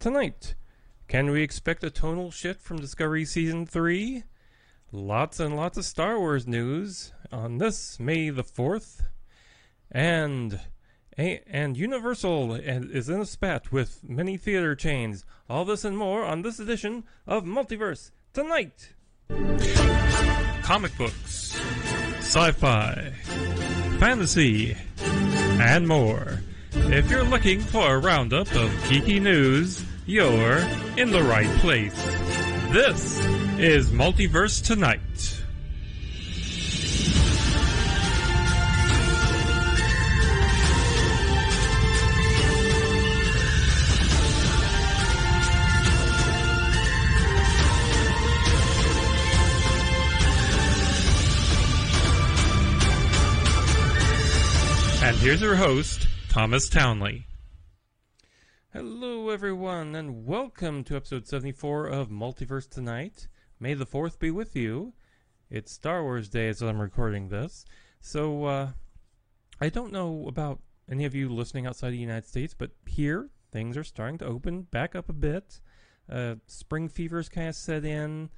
Tonight, can we expect a tonal shift from Discovery Season 3? Lots and lots of Star Wars news on this May the 4th. And and Universal is in a spat with many theater chains. All this and more on this edition of Multiverse Tonight. Comic books, sci-fi, fantasy, and more. If you're looking for a roundup of geeky news, you're in the right place. This is Multiverse Tonight. And here's your host, Thomas Townley. Hello, everyone, and welcome to episode 74 of Multiverse Tonight. May the 4th be with you. It's Star Wars Day as I'm recording this. So, uh, I don't know about any of you listening outside the United States, but here things are starting to open back up a bit. Uh, spring fever's kind of set in,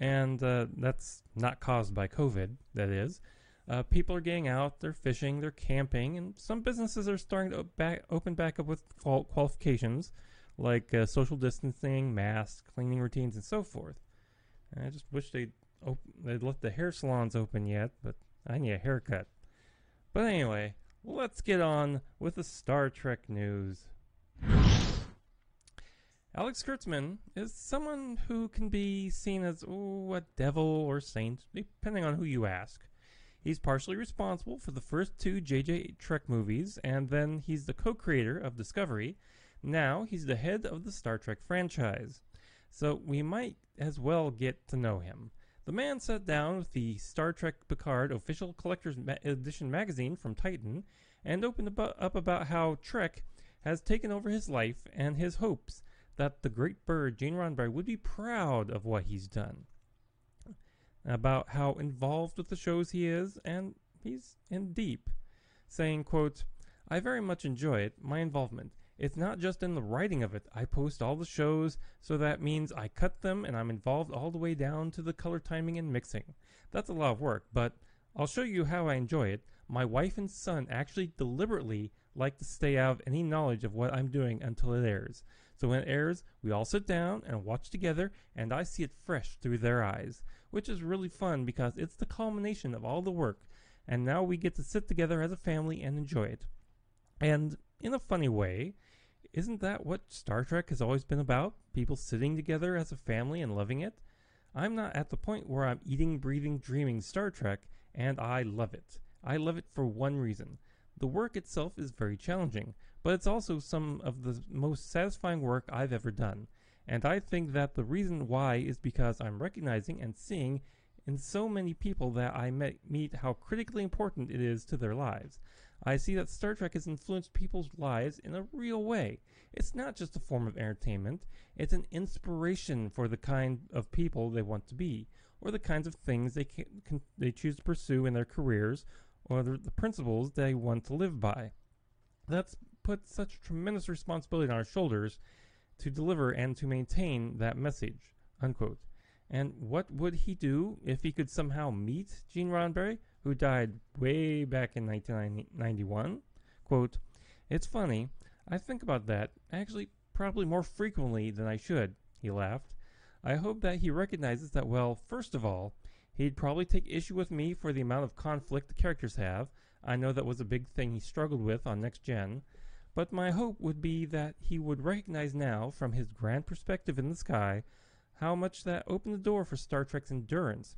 and uh, that's not caused by COVID, that is. Uh, people are getting out, they're fishing, they're camping, and some businesses are starting to back, open back up with qualifications like uh, social distancing, masks, cleaning routines, and so forth. And I just wish they'd, op- they'd let the hair salons open yet, but I need a haircut. But anyway, let's get on with the Star Trek news. Alex Kurtzman is someone who can be seen as ooh, a devil or saint, depending on who you ask. He's partially responsible for the first two JJ Trek movies, and then he's the co creator of Discovery. Now he's the head of the Star Trek franchise. So we might as well get to know him. The man sat down with the Star Trek Picard official collector's ma- edition magazine from Titan and opened about, up about how Trek has taken over his life and his hopes that the great bird Gene Roddenberry would be proud of what he's done about how involved with the shows he is, and he's in deep, saying, quote, I very much enjoy it, my involvement. It's not just in the writing of it. I post all the shows, so that means I cut them and I'm involved all the way down to the color timing and mixing. That's a lot of work, but I'll show you how I enjoy it. My wife and son actually deliberately like to stay out of any knowledge of what I'm doing until it airs. So when it airs, we all sit down and watch together, and I see it fresh through their eyes which is really fun because it's the culmination of all the work. And now we get to sit together as a family and enjoy it. And in a funny way, isn't that what Star Trek has always been about? People sitting together as a family and loving it? I'm not at the point where I'm eating, breathing, dreaming Star Trek, and I love it. I love it for one reason. The work itself is very challenging, but it's also some of the most satisfying work I've ever done. And I think that the reason why is because I'm recognizing and seeing in so many people that I met, meet how critically important it is to their lives. I see that Star Trek has influenced people's lives in a real way. It's not just a form of entertainment, it's an inspiration for the kind of people they want to be, or the kinds of things they, can, can, they choose to pursue in their careers, or the, the principles they want to live by. That's put such tremendous responsibility on our shoulders to deliver and to maintain that message. Unquote. And what would he do if he could somehow meet Gene Roddenberry, who died way back in 1991? Quote, It's funny, I think about that actually probably more frequently than I should, he laughed. I hope that he recognizes that, well, first of all, he'd probably take issue with me for the amount of conflict the characters have. I know that was a big thing he struggled with on Next Gen. But my hope would be that he would recognize now, from his grand perspective in the sky, how much that opened the door for Star Trek's endurance,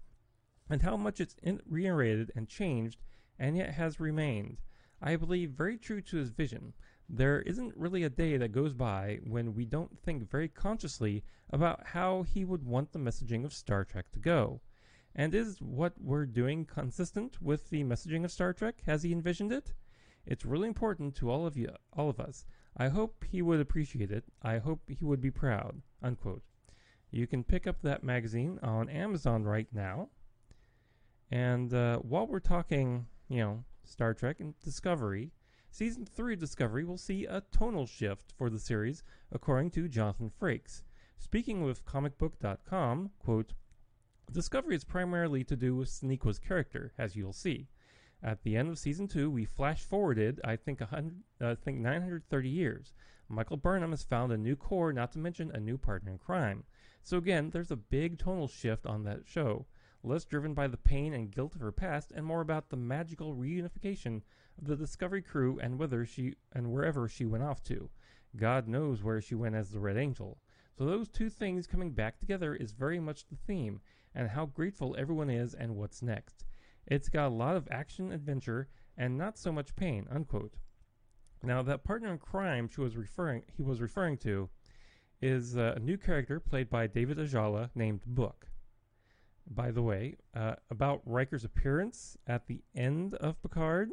and how much it's reiterated and changed, and yet has remained. I believe very true to his vision. There isn't really a day that goes by when we don't think very consciously about how he would want the messaging of Star Trek to go. And is what we're doing consistent with the messaging of Star Trek? Has he envisioned it? It's really important to all of you, all of us. I hope he would appreciate it. I hope he would be proud. Unquote. You can pick up that magazine on Amazon right now. And uh, while we're talking, you know, Star Trek and Discovery, Season 3 of Discovery will see a tonal shift for the series, according to Jonathan Frakes. Speaking with comicbook.com, quote, Discovery is primarily to do with Sonequa's character, as you'll see. At the end of season two, we flash forwarded, I think, 100, uh, I think 930 years. Michael Burnham has found a new core, not to mention a new partner in crime. So again, there's a big tonal shift on that show, less driven by the pain and guilt of her past, and more about the magical reunification of the Discovery crew and whether she and wherever she went off to. God knows where she went as the Red Angel. So those two things coming back together is very much the theme, and how grateful everyone is and what's next. It's got a lot of action, adventure, and not so much pain. Unquote. Now, that partner in crime she was referring he was referring to is uh, a new character played by David Ajala named Book. By the way, uh, about Riker's appearance at the end of Picard,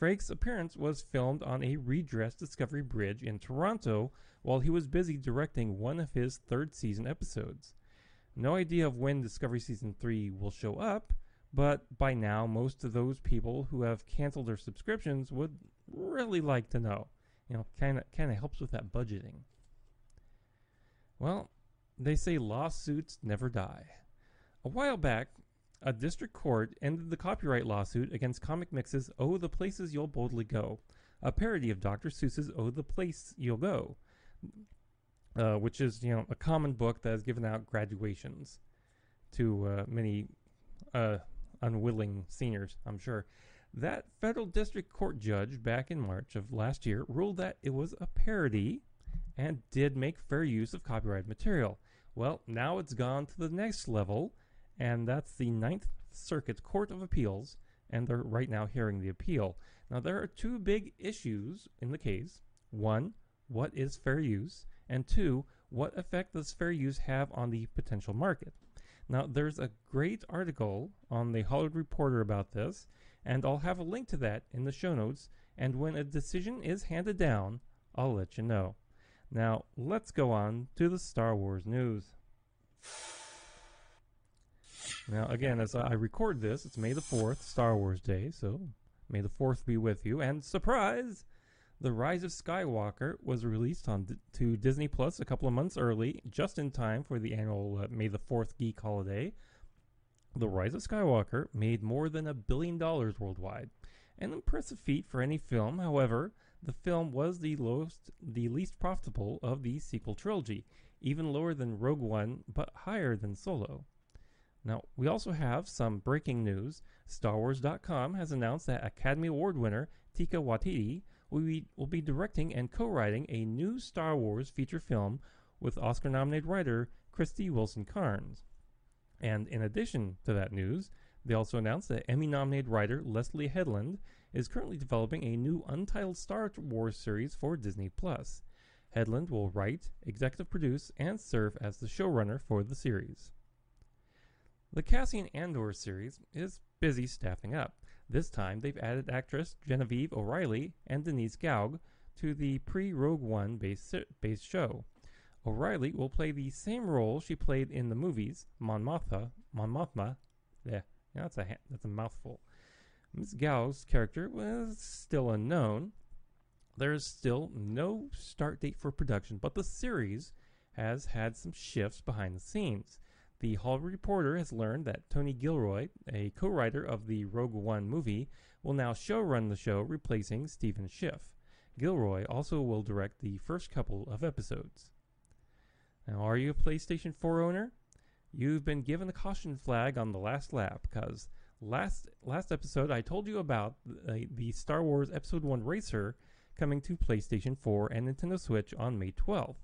Frakes' appearance was filmed on a redressed Discovery Bridge in Toronto while he was busy directing one of his third season episodes. No idea of when Discovery Season 3 will show up, but by now most of those people who have canceled their subscriptions would really like to know. You know, kind of kind of helps with that budgeting. Well, they say lawsuits never die. A while back, a district court ended the copyright lawsuit against ComicMix's Oh the Places You'll Boldly Go, a parody of Dr. Seuss's Oh the Place You'll Go, uh, which is you know a common book that has given out graduations to uh, many uh, unwilling seniors, I'm sure. That federal district court judge back in March of last year ruled that it was a parody and did make fair use of copyright material. Well, now it's gone to the next level and that's the Ninth Circuit Court of Appeals, and they're right now hearing the appeal. Now, there are two big issues in the case. One, what is fair use? And two, what effect does fair use have on the potential market? Now, there's a great article on the Hollywood Reporter about this, and I'll have a link to that in the show notes. And when a decision is handed down, I'll let you know. Now, let's go on to the Star Wars news. Now, again, as I record this, it's May the 4th, Star Wars Day, so May the 4th be with you. And surprise! The Rise of Skywalker was released on to Disney Plus a couple of months early, just in time for the annual uh, May the 4th Geek holiday. The Rise of Skywalker made more than a billion dollars worldwide. An impressive feat for any film, however, the film was the lowest, the least profitable of the sequel trilogy, even lower than Rogue One, but higher than Solo. Now, we also have some breaking news. StarWars.com has announced that Academy Award winner Taika Waititi be, will be directing and co writing a new Star Wars feature film with Oscar nominated writer Krysty Wilson Cairns. And in addition to that news, they also announced that Emmy nominated writer Leslie Headland is currently developing a new untitled Star Wars series for Disney Plus. Headland will write, executive produce, and serve as the showrunner for the series. The Cassian Andor series is busy staffing up. This time, they've added actress Genevieve O'Reilly and Denise Gough to the pre-Rogue One based, show. O'Reilly will play the same role she played in the movies Mon Mothma. Mon Mothma. Yeah, that's a that's a mouthful. Ms. Gough's character was still unknown. There is still no start date for production, but the series has had some shifts behind the scenes. The Hollywood Reporter has learned that Tony Gilroy, a co-writer of the Rogue One movie, will now showrun the show, replacing Stephen Schiff. Gilroy also will direct the first couple of episodes. Now, are you a PlayStation 4 owner? You've been given the caution flag on the last lap because last last episode I told you about the, uh, the Star Wars Episode 1 Racer coming to PlayStation 4 and Nintendo Switch on May 12th.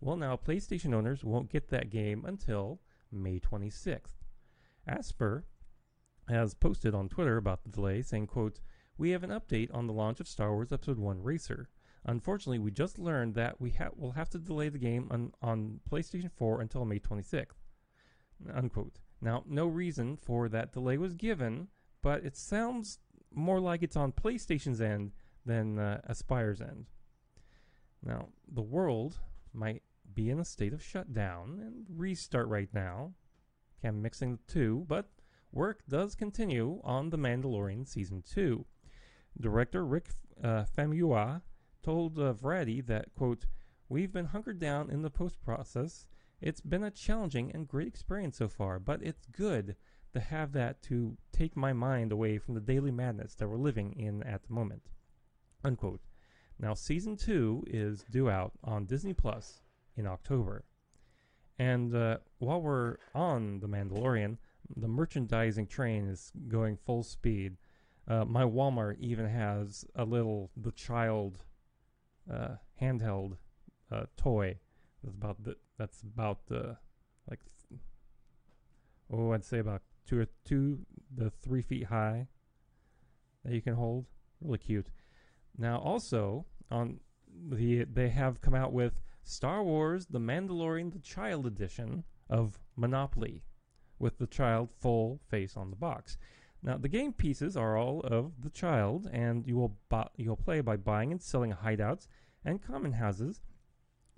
Well, now PlayStation owners won't get that game until May 26th. Aspyr has posted on Twitter about the delay, saying, quote, We have an update on the launch of Star Wars Episode 1 Racer. Unfortunately, we just learned that we ha- will have to delay the game on, on PlayStation 4 until May 26th. Unquote. Now, no reason for that delay was given, but it sounds more like it's on PlayStation's end than uh, Aspyr's end. Now, the world might be in a state of shutdown and restart right now. Okay, I'm mixing the two, but work does continue on The Mandalorian Season 2. Director Rick uh, Famuyiwa told uh, Variety that, quote, We've been hunkered down in the post process. It's been a challenging and great experience so far, but it's good to have that to take my mind away from the daily madness that we're living in at the moment. Unquote. Now, season two is due out on Disney Plus in October. And uh, while we're on The Mandalorian, the merchandising train is going full speed. Uh, my Walmart even has a little the child uh, handheld uh, toy that's about the that's about the like oh I'd say about two or two the three feet high that you can hold. Really cute. Now also on the they have come out with Star Wars: The Mandalorian: The Child Edition of Monopoly, with the child full face on the box. Now the game pieces are all of the child, and you will bu- you'll play by buying and selling hideouts and common houses,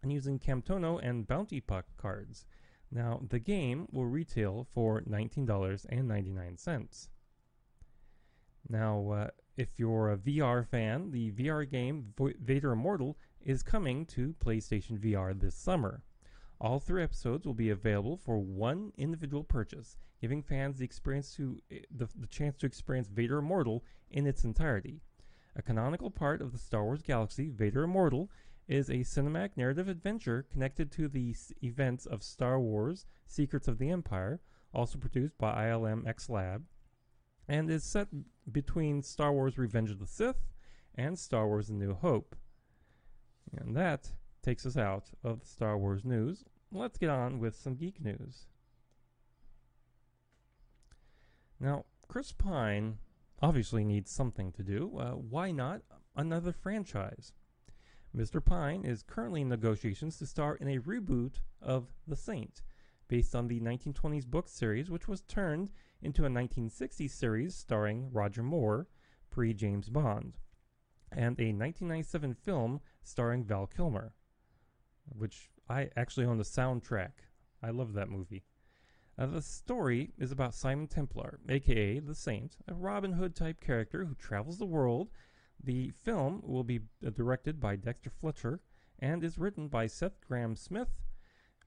and using Camtono and Bounty Puck cards. Now the game will retail for nineteen dollars and ninety nine cents. Now, uh, if you're a VR fan, the VR game Vader Immortal is coming to PlayStation VR this summer. All three episodes will be available for one individual purchase, giving fans the experience to eh, the, the chance to experience Vader Immortal in its entirety. A canonical part of the Star Wars galaxy, Vader Immortal is a cinematic narrative adventure connected to the s- events of Star Wars: Secrets of the Empire, also produced by ILM X Lab, and is set between Star Wars: Revenge of the Sith and Star Wars: A New Hope. And that takes us out of the Star Wars news. Let's get on with some geek news. Now, Chris Pine obviously needs something to do. Uh, why not another franchise? Mr. Pine is currently in negotiations to star in a reboot of The Saint, based on the 1920s book series, which was turned into a 1960s series starring Roger Moore, pre James Bond, and a 1997 film starring Val Kilmer, which I actually own the soundtrack. I love that movie. Uh, the story is about Simon Templar, aka the Saint, a Robin Hood type character who travels the world. The film will be uh, directed by Dexter Fletcher and is written by Seth Grahame Smith.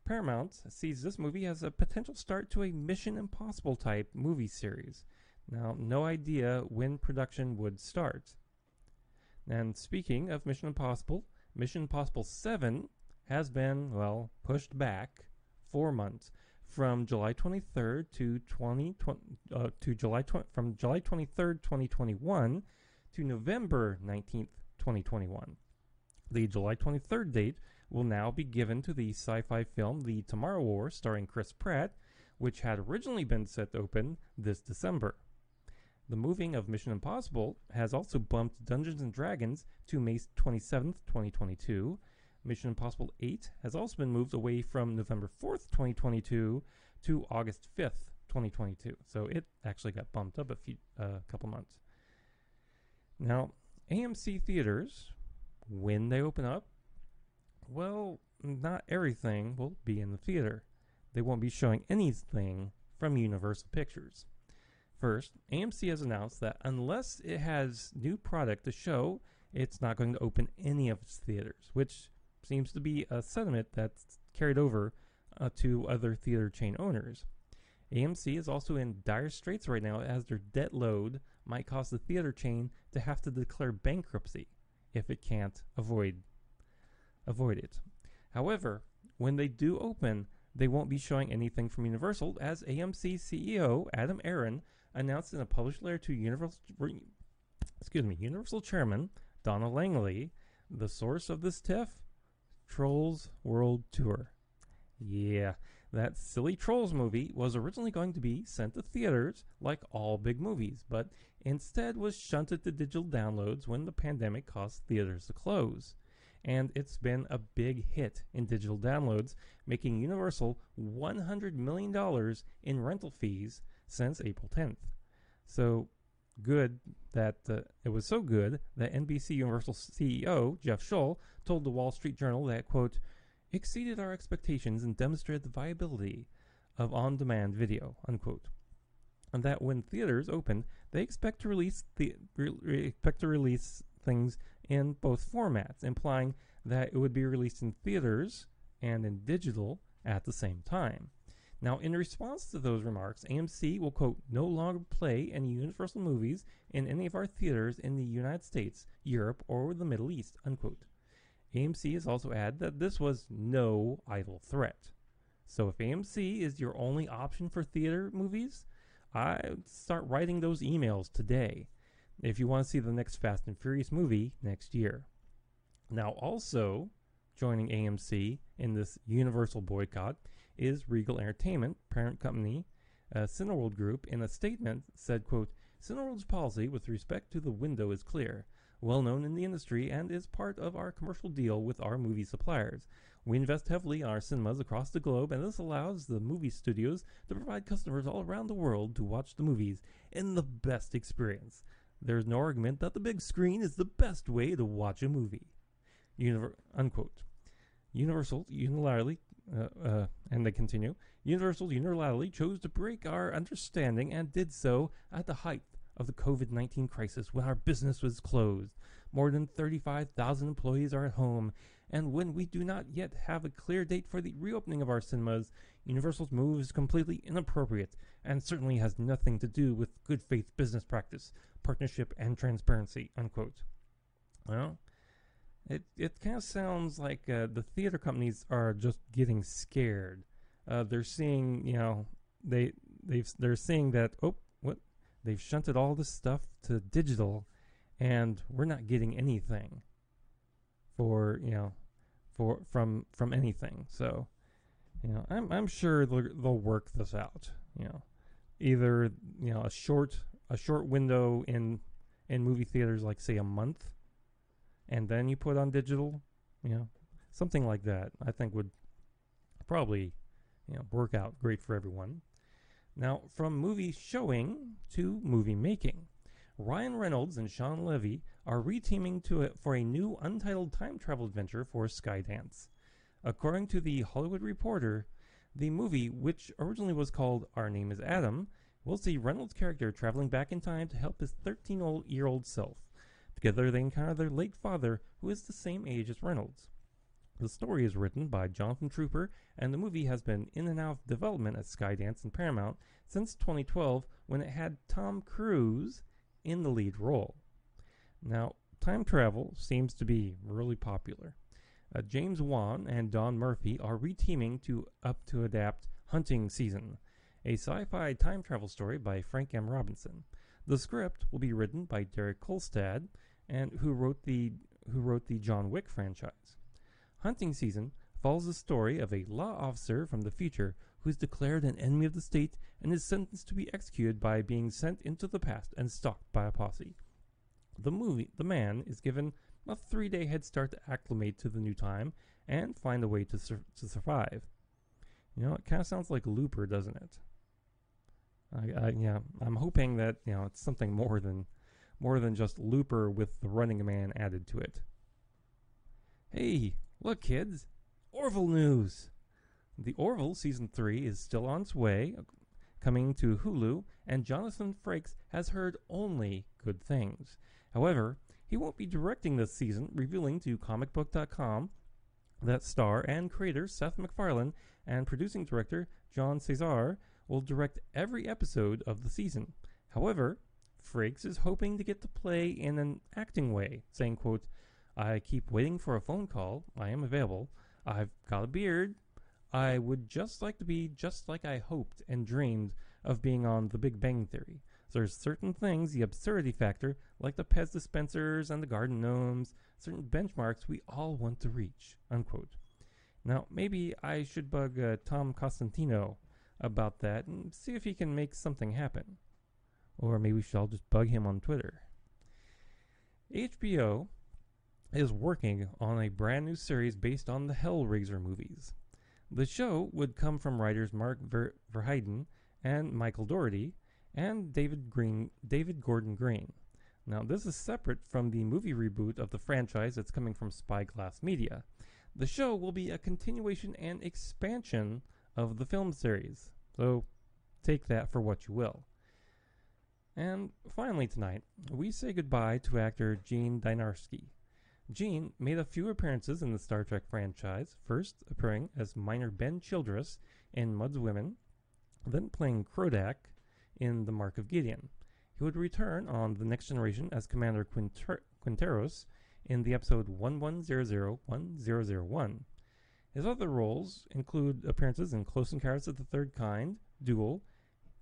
Paramount sees this movie as a potential start to a Mission Impossible type movie series. Now, no idea when production would start. And speaking of Mission Impossible, Mission Impossible 7 has been, well, pushed back four months from July 23rd to 20, uh, to July 20, from July 23rd, 2021 to November 19th, 2021. The July 23rd date will now be given to the sci-fi film The Tomorrow War starring Chris Pratt, which had originally been set to open this December. The moving of Mission Impossible has also bumped Dungeons and Dragons to May 27th, 2022. Mission Impossible 8 has also been moved away from November 4th, 2022 to August 5th, 2022. So it actually got bumped up a few a couple months. Now, AMC theaters when they open up, well, not everything will be in the theater. They won't be showing anything from Universal Pictures. First, AMC has announced that unless it has new product to show, it's not going to open any of its theaters, which seems to be a sentiment that's carried over uh, to other theater chain owners. AMC is also in dire straits right now as their debt load might cause the theater chain to have to declare bankruptcy if it can't avoid avoid it. However, when they do open, they won't be showing anything from Universal as AMC CEO Adam Aron announced in a published letter to Universal excuse me, Universal Chairman Donna Langley, the source of this tiff, Trolls World Tour. Yeah, that silly Trolls movie was originally going to be sent to theaters like all big movies, but instead was shunted to digital downloads when the pandemic caused theaters to close. And it's been a big hit in digital downloads, making Universal $100 million in rental fees since April 10th. So good that uh, it was so good that NBC Universal CEO Jeff Shell told the Wall Street Journal that, quote, exceeded our expectations and demonstrated the viability of on-demand video, unquote. And that when theaters open, they expect to release the re- expect to release things in both formats, implying that it would be released in theaters and in digital at the same time. Now, in response to those remarks, AMC will, quote, no longer play any Universal movies in any of our theaters in the United States, Europe, or the Middle East, unquote. AMC has also added that this was no idle threat. So if AMC is your only option for theater movies, I start writing those emails today if you want to see the next Fast and Furious movie next year. Now, also joining AMC in this universal boycott is Regal Entertainment, parent company, uh, Cineworld Group, in a statement said, quote, Cineworld's policy with respect to the window is clear, well known in the industry, and is part of our commercial deal with our movie suppliers. We invest heavily in our cinemas across the globe, and this allows the movie studios to provide customers all around the world to watch the movies in the best experience. There's no argument that the big screen is the best way to watch a movie. Univer- unquote. Universal unilaterally uh, uh, and they continue Universal unilaterally chose to break our understanding and did so at the height of the COVID 19 crisis when our business was closed. More than 35,000 employees are at home, and when we do not yet have a clear date for the reopening of our cinemas, Universal's move is completely inappropriate and certainly has nothing to do with good faith business practice, partnership, and transparency. Unquote. Well, it it kind of sounds like uh, the theater companies are just getting scared. Uh, they're seeing, you know, they they've they're seeing that oh what they've shunted all this stuff to digital, and we're not getting anything for you know for from from anything. So you know, I'm I'm sure they'll, they'll work this out. You know, either you know a short a short window in in movie theaters, like say a month and then you put on digital, you know, something like that, I think would probably, you know, work out great for everyone. Now, from movie showing to movie making, Ryan Reynolds and Shawn Levy are reteaming to it for a new untitled time travel adventure for Skydance. According to the Hollywood Reporter, the movie, which originally was called Our Name is Adam, will see Reynolds' character traveling back in time to help his 13 year old self. Together, they encounter their late father, who is the same age as Reynolds. The story is written by Jonathan Tropper, and the movie has been in and out of development at Skydance and Paramount since 2012 when it had Tom Cruise in the lead role. Now, time travel seems to be really popular. Uh, James Wan and Don Murphy are reteaming to up to adapt Hunting Season, a sci-fi time travel story by Frank M. Robinson. The script will be written by Derek Kolstad, and who wrote the who wrote the John Wick franchise. Hunting Season follows the story of a law officer from the future who is declared an enemy of the state and is sentenced to be executed by being sent into the past and stalked by a posse. The movie, the man is given a three-day head start to acclimate to the new time and find a way to sur- to survive. You know, it kind of sounds like Looper, doesn't it? I, I, yeah, I'm hoping that you know it's something more than more than just Looper with the Running Man added to it. Hey, look, kids! Orville news! The Orville Season 3 is still on its way, coming to Hulu, and Jonathan Frakes has heard only good things. However, he won't be directing this season, revealing to comicbook.com that star and creator Seth MacFarlane and producing director Jon Cassar will direct every episode of the season. However, Frakes is hoping to get to play in an acting way, saying, quote, I keep waiting for a phone call. I am available. I've got a beard. I would just like to be just like I hoped and dreamed of being on The Big Bang Theory. There's certain things, the absurdity factor, like the Pez dispensers and the garden gnomes, certain benchmarks we all want to reach. Unquote. Now, maybe I should bug uh, Tom Costantino about that and see if he can make something happen. Or maybe we should all just bug him on Twitter. HBO is working on a brand new series based on the Hellraiser movies. The show would come from writers Mark Ver- Verheiden and Michael Dougherty and David Green, David Gordon Green. Now, this is separate from the movie reboot of the franchise that's coming from Spyglass Media. The show will be a continuation and expansion of the film series, so take that for what you will. And finally tonight, we say goodbye to actor Gene Dynarski. Gene made a few appearances in the Star Trek franchise, first appearing as minor Ben Childress in Mudd's Women, then playing Krodak in The Mark of Gideon. He would return on The Next Generation as Commander Quinter- Quinteros in the episode 11001001. His other roles include appearances in Close Encounters of the Third Kind, Duel,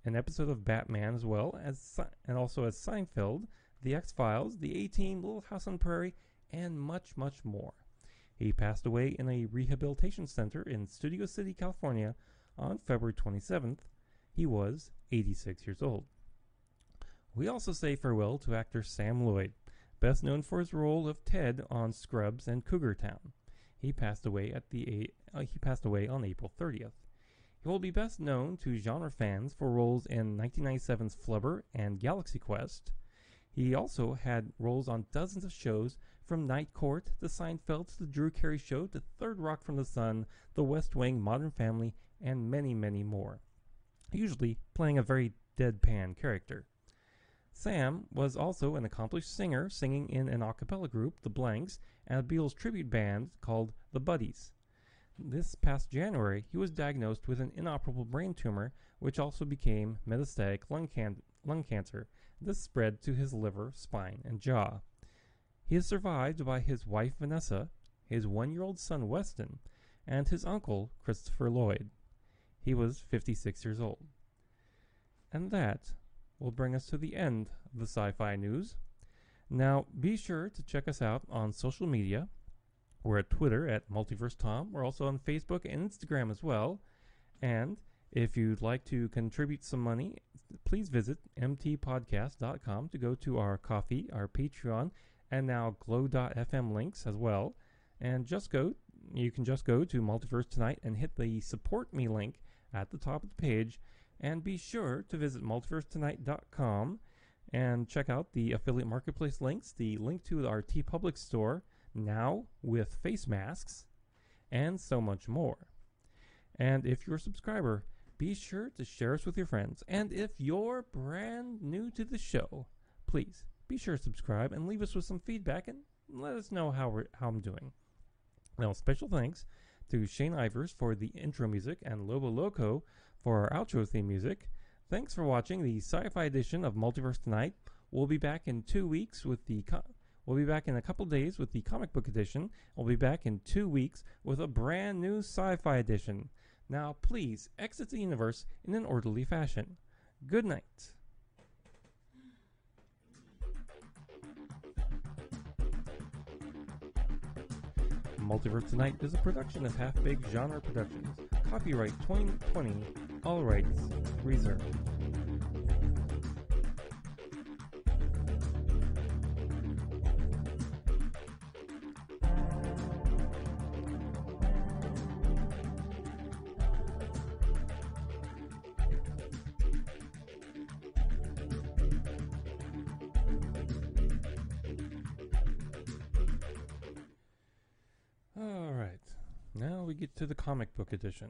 an episode of Batman, as well as and also as Seinfeld, The X Files, The A Team, Little House on Prairie, and much, much more. He passed away in a rehabilitation center in Studio City, California on February 27th. He was 86 years old. We also say farewell to actor Sam Lloyd, best known for his role of Ted on Scrubs and Cougar Town. He passed away at the uh, he passed away on April 30th. He will be best known to genre fans for roles in 1997's Flubber and Galaxy Quest. He also had roles on dozens of shows from Night Court to Seinfeld to The Drew Carey Show to Third Rock from the Sun, The West Wing, Modern Family, and many, many more. Usually playing a very deadpan character. Sam was also an accomplished singer, singing in an a cappella group, The Blanks, and a Beatles tribute band called The Buddies. This past January, he was diagnosed with an inoperable brain tumor, which also became metastatic lung, can- lung cancer. This spread to his liver, spine, and jaw. He is survived by his wife Vanessa, his one year old son Weston, and his uncle Christopher Lloyd. He was 56 years old. And that will bring us to the end of the sci fi news. Now, be sure to check us out on social media. We're at Twitter at Multiverse Tom. We're also on Facebook and Instagram as well. And if you'd like to contribute some money, please visit mtpodcast.com to go to our Ko-fi, our Patreon, and now glow.fm links as well. And just go, you can just go to Multiverse Tonight and hit the support me link at the top of the page. And be sure to visit multiversetonight.com and check out the affiliate marketplace links, the link to our Public store now with face masks, and so much more. And if you're a subscriber, be sure to share us with your friends. And if you're brand new to the show, please be sure to subscribe and leave us with some feedback and let us know how, we're, how I'm doing. Now, special thanks to Shane Ivers for the intro music and Lobo Loco for our outro theme music. Thanks for watching the sci-fi edition of Multiverse Tonight. We'll be back in two weeks with the. We'll be back in a couple days with the comic book edition. We'll be back in two weeks with a brand new sci-fi edition. Now, please exit the universe in an orderly fashion. Good night. Multiverse Tonight is a production of Half Baked Genre Productions. Copyright 2020. All rights reserved. The comic book edition.